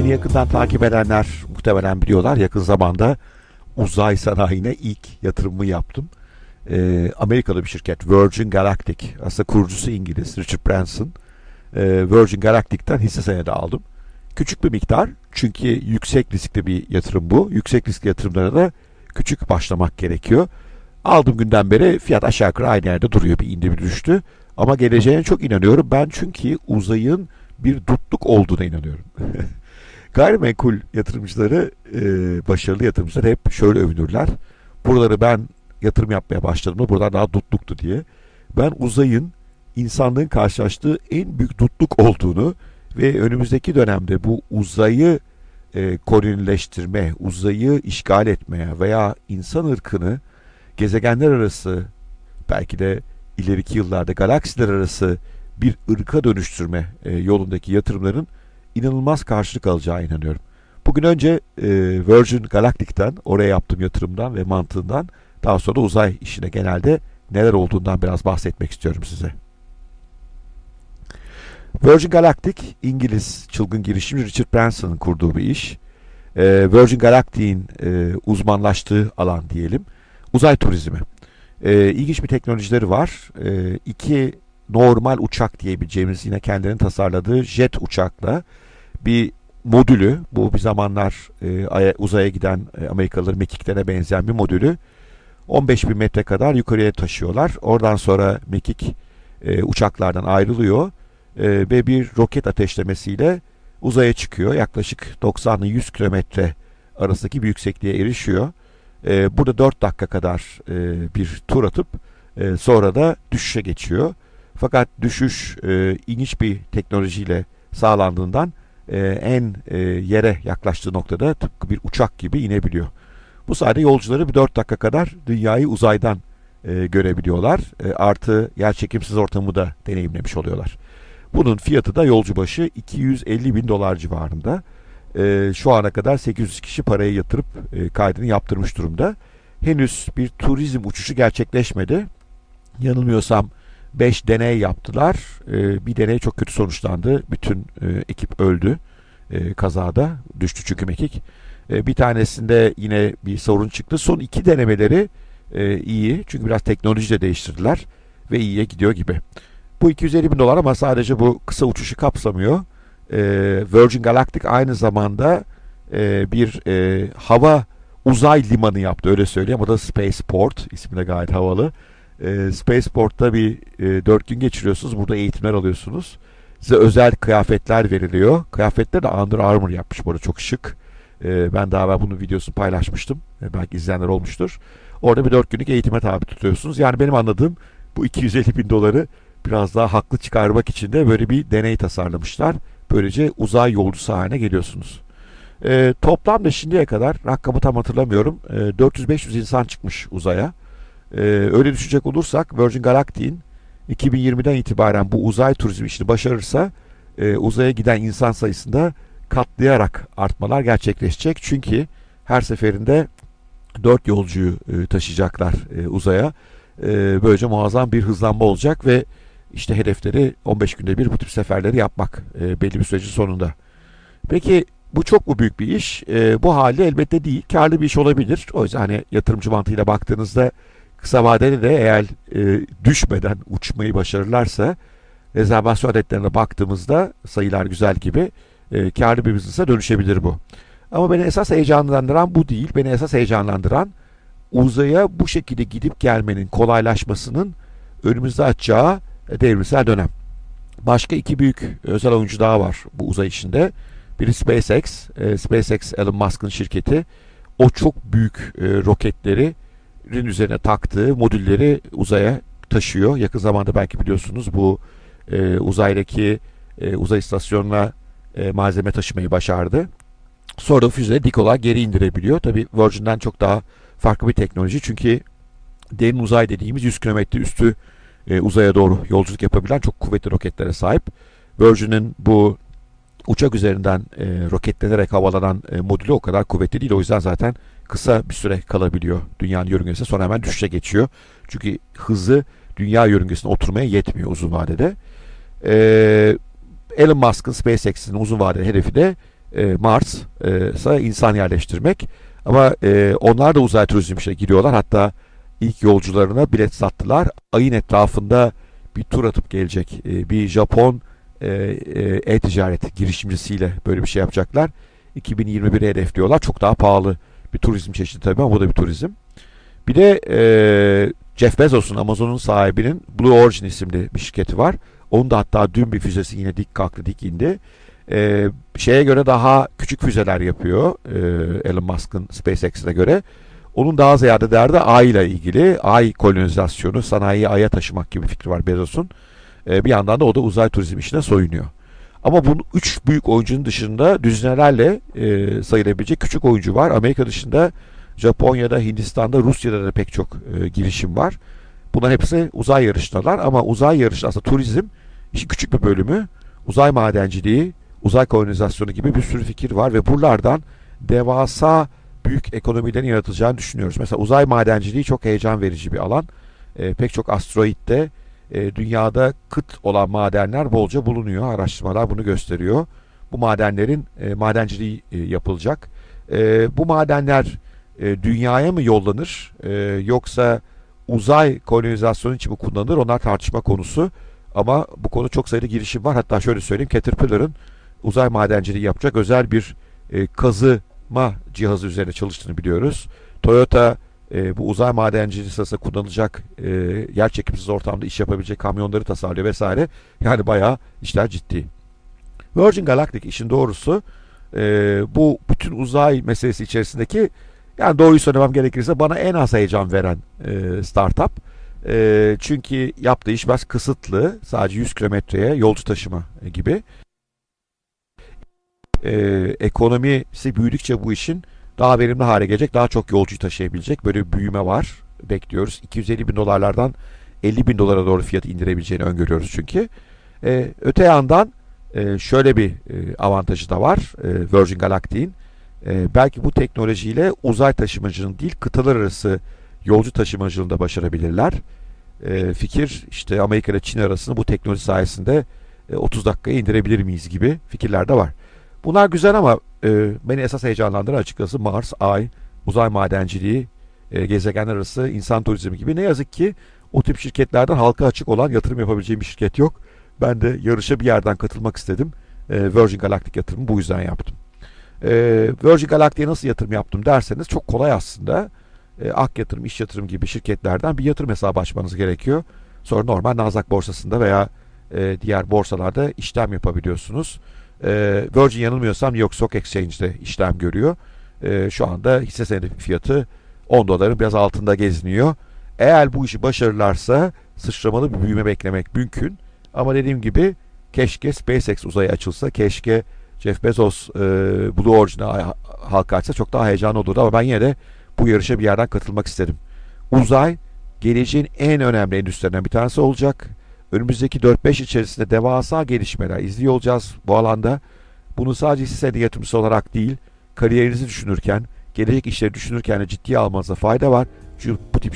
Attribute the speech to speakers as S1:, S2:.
S1: Beni yakından takip edenler muhtemelen biliyorlar. Yakın zamanda uzay sanayine ilk yatırımımı yaptım. Ee, Amerikalı bir şirket Virgin Galactic. Aslında kurucusu İngiliz Richard Branson. Ee, Virgin Galactic'ten hisse senedi aldım. Küçük bir miktar çünkü yüksek riskli bir yatırım bu. Yüksek riskli yatırımlara da küçük başlamak gerekiyor. Aldığım günden beri fiyat aşağı yukarı aynı yerde duruyor. Bir indi bir düştü. Ama geleceğine çok inanıyorum. Ben çünkü uzayın bir dutluk olduğuna inanıyorum. Gayrimenkul yatırımcıları, e, başarılı yatırımcılar hep şöyle övünürler. Buraları ben yatırım yapmaya başladığımda buralar daha dutluktu diye. Ben uzayın insanlığın karşılaştığı en büyük dutluk olduğunu ve önümüzdeki dönemde bu uzayı e, kolonileştirme, uzayı işgal etmeye veya insan ırkını gezegenler arası belki de ileriki yıllarda galaksiler arası bir ırka dönüştürme e, yolundaki yatırımların inanılmaz karşılık alacağı inanıyorum. Bugün önce e, Virgin Galactic'ten, oraya yaptığım yatırımdan ve mantığından daha sonra uzay işine genelde neler olduğundan biraz bahsetmek istiyorum size. Virgin Galactic, İngiliz çılgın girişimci Richard Branson'ın kurduğu bir iş. E, Virgin Galactic'in e, uzmanlaştığı alan diyelim, uzay turizmi. E, ilginç bir teknolojileri var. E, iki normal uçak diyebileceğimiz yine kendilerinin tasarladığı jet uçakla bir modülü, bu bir zamanlar e, uzaya giden e, Amerikalıların mekiklere benzeyen bir modülü 15 bin metre kadar yukarıya taşıyorlar. Oradan sonra mekik e, uçaklardan ayrılıyor e, ve bir roket ateşlemesiyle uzaya çıkıyor. Yaklaşık 90 ile 100 kilometre arasındaki bir yüksekliğe erişiyor. E, burada 4 dakika kadar e, bir tur atıp e, sonra da düşüşe geçiyor. Fakat düşüş e, ilginç bir teknolojiyle sağlandığından e, en e, yere yaklaştığı noktada tıpkı bir uçak gibi inebiliyor. Bu sayede yolcuları bir 4 dakika kadar dünyayı uzaydan e, görebiliyorlar. E, artı yer çekimsiz ortamı da deneyimlemiş oluyorlar. Bunun fiyatı da yolcu başı 250 bin dolar civarında. Şu ana kadar 800 kişi parayı yatırıp kaydını yaptırmış durumda. Henüz bir turizm uçuşu gerçekleşmedi. Yanılmıyorsam 5 deney yaptılar. E, bir deney çok kötü sonuçlandı. Bütün e, ekip öldü e, kazada. Düştü çünkü mekik. E, bir tanesinde yine bir sorun çıktı. Son iki denemeleri iyi. Çünkü biraz teknoloji de değiştirdiler. Ve iyiye gidiyor gibi. Bu 250 bin dolar ama sadece bu kısa uçuşu kapsamıyor. Virgin Galactic aynı zamanda bir hava uzay limanı yaptı öyle söyleyeyim. O da Spaceport. İsmi de gayet havalı. E, Spaceport'ta bir e, 4 gün geçiriyorsunuz. Burada eğitimler alıyorsunuz. Size özel kıyafetler veriliyor. Kıyafetler de Under Armour yapmış bu arada çok şık. E, ben daha evvel bunun videosunu paylaşmıştım. E, belki izleyenler olmuştur. Orada bir 4 günlük eğitime tabi tutuyorsunuz. Yani benim anladığım bu 250 bin doları biraz daha haklı çıkarmak için de böyle bir deney tasarlamışlar. Böylece uzay yolcusu haline geliyorsunuz. E, toplamda şimdiye kadar rakamı tam hatırlamıyorum. E, 400-500 insan çıkmış uzaya. E, öyle düşecek olursak Virgin Galactic'in 2020'den itibaren bu uzay turizmi işini başarırsa e, uzaya giden insan sayısında katlayarak artmalar gerçekleşecek. Çünkü her seferinde 4 yolcuyu e, taşıyacaklar e, uzaya. E, böylece muazzam bir hızlanma olacak ve işte hedefleri 15 günde bir bu tip seferleri yapmak e, belli bir sürecin sonunda. Peki bu çok mu büyük bir iş? E, bu hali elbette değil. Karlı bir iş olabilir. O yüzden hani yatırımcı mantığıyla baktığınızda kısa vadede de eğer e, düşmeden uçmayı başarırlarsa rezervasyon adetlerine baktığımızda sayılar güzel gibi e, karlı bir business'a dönüşebilir bu. Ama beni esas heyecanlandıran bu değil. Beni esas heyecanlandıran uzaya bu şekilde gidip gelmenin kolaylaşmasının önümüzde açacağı devrimsel dönem. Başka iki büyük özel oyuncu daha var bu uzay işinde. Biri SpaceX. E, SpaceX Elon Musk'ın şirketi. O çok büyük e, roketleri üzerine taktığı modülleri uzaya taşıyor. Yakın zamanda belki biliyorsunuz bu e, uzaydaki e, uzay istasyonuna e, malzeme taşımayı başardı. Sonra da füze dik olarak geri indirebiliyor. Tabi Virgin'den çok daha farklı bir teknoloji. Çünkü derin uzay dediğimiz 100 kilometre üstü e, uzaya doğru yolculuk yapabilen çok kuvvetli roketlere sahip. Virgin'in bu uçak üzerinden e, roketlenerek havalanan e, modülü o kadar kuvvetli değil. O yüzden zaten kısa bir süre kalabiliyor dünyanın yörüngesinde. Sonra hemen düşüşe geçiyor. Çünkü hızı dünya yörüngesine oturmaya yetmiyor uzun vadede. E, Elon Musk'ın SpaceX'in uzun vadeli hedefi de e, Mars'a insan yerleştirmek. Ama e, onlar da uzay turizm işine giriyorlar. Hatta ilk yolcularına bilet sattılar. Ayın etrafında bir tur atıp gelecek e, bir Japon e, e, e-ticaret girişimcisiyle böyle bir şey yapacaklar. 2021'e hedefliyorlar. Çok daha pahalı bir turizm çeşidi tabii ama bu da bir turizm. Bir de e, Jeff Bezos'un Amazon'un sahibinin Blue Origin isimli bir şirketi var. Onun da hatta dün bir füzesi yine dik kalktı dik indi. E, şeye göre daha küçük füzeler yapıyor e, Elon Musk'ın SpaceX'ine göre. Onun daha ziyade derdi Ay ile ilgili. Ay kolonizasyonu, sanayiyi Ay'a taşımak gibi fikri var Bezos'un. E, bir yandan da o da uzay turizm işine soyunuyor. Ama bu üç büyük oyuncunun dışında düzinelerle e, sayılabilecek küçük oyuncu var. Amerika dışında Japonya'da, Hindistan'da, Rusya'da da pek çok e, girişim var. Bunların hepsi uzay yarışındalar ama uzay yarışı aslında turizm işin küçük bir bölümü. Uzay madenciliği, uzay kolonizasyonu gibi bir sürü fikir var ve buralardan devasa büyük ekonomilerin yaratılacağını düşünüyoruz. Mesela uzay madenciliği çok heyecan verici bir alan. E, pek çok asteroitte e, dünyada kıt olan madenler bolca bulunuyor. Araştırmalar bunu gösteriyor. Bu madenlerin e, madenciliği e, yapılacak. E, bu madenler e, dünyaya mı yollanır e, yoksa uzay kolonizasyonu için mi kullanılır? Onlar tartışma konusu. Ama bu konu çok sayıda girişim var. Hatta şöyle söyleyeyim Caterpillar'ın uzay madenciliği yapacak özel bir e, kazıma cihazı üzerine çalıştığını biliyoruz. Toyota e, bu uzay madenciliği sırasında kullanılacak e, yer çekimsiz ortamda iş yapabilecek kamyonları tasarlıyor vesaire. Yani bayağı işler ciddi. Virgin Galactic işin doğrusu e, bu bütün uzay meselesi içerisindeki yani doğruyu söylemem gerekirse bana en az heyecan veren e, startup. E, çünkü yaptığı iş biraz kısıtlı. Sadece 100 kilometreye yolcu taşıma gibi. E, ekonomisi büyüdükçe bu işin daha verimli hale gelecek, daha çok yolcu taşıyabilecek böyle bir büyüme var. Bekliyoruz. 250 bin dolarlardan 50 bin dolara doğru fiyatı indirebileceğini öngörüyoruz çünkü. E, öte yandan e, şöyle bir e, avantajı da var e, Virgin Galactic'in. E, belki bu teknolojiyle uzay taşımacılığının değil kıtalar arası yolcu taşımacılığında başarabilirler. E, fikir işte Amerika ile Çin arasında bu teknoloji sayesinde e, 30 dakikaya indirebilir miyiz gibi fikirler de var. Bunlar güzel ama e, beni esas heyecanlandıran açıkçası Mars, Ay, uzay madenciliği, e, gezegenler arası insan turizmi gibi. Ne yazık ki o tip şirketlerden halka açık olan yatırım yapabileceğim bir şirket yok. Ben de yarışa bir yerden katılmak istedim. E, Virgin Galactic yatırımı bu yüzden yaptım. E, Virgin Galactic'e nasıl yatırım yaptım derseniz çok kolay aslında. E, Ak Yatırım, İş Yatırım gibi şirketlerden bir yatırım hesabı açmanız gerekiyor. Sonra normal Nasdaq borsasında veya e, diğer borsalarda işlem yapabiliyorsunuz. E, Virgin yanılmıyorsam New Stock Exchange'de işlem görüyor. E, şu anda hisse senedi fiyatı 10 doların biraz altında geziniyor. Eğer bu işi başarırlarsa sıçramalı bir büyüme beklemek mümkün. Ama dediğim gibi keşke SpaceX uzaya açılsa, keşke Jeff Bezos e, Blue Origin'a halka açsa çok daha heyecanlı olurdu ama ben yine de bu yarışa bir yerden katılmak istedim. Uzay geleceğin en önemli endüstrilerinden bir tanesi olacak. Önümüzdeki 4-5 içerisinde devasa gelişmeler izliyor olacağız bu alanda. Bunu sadece hisse yatırımcısı olarak değil, kariyerinizi düşünürken, gelecek işleri düşünürken de ciddiye almanıza fayda var. Çünkü bu tip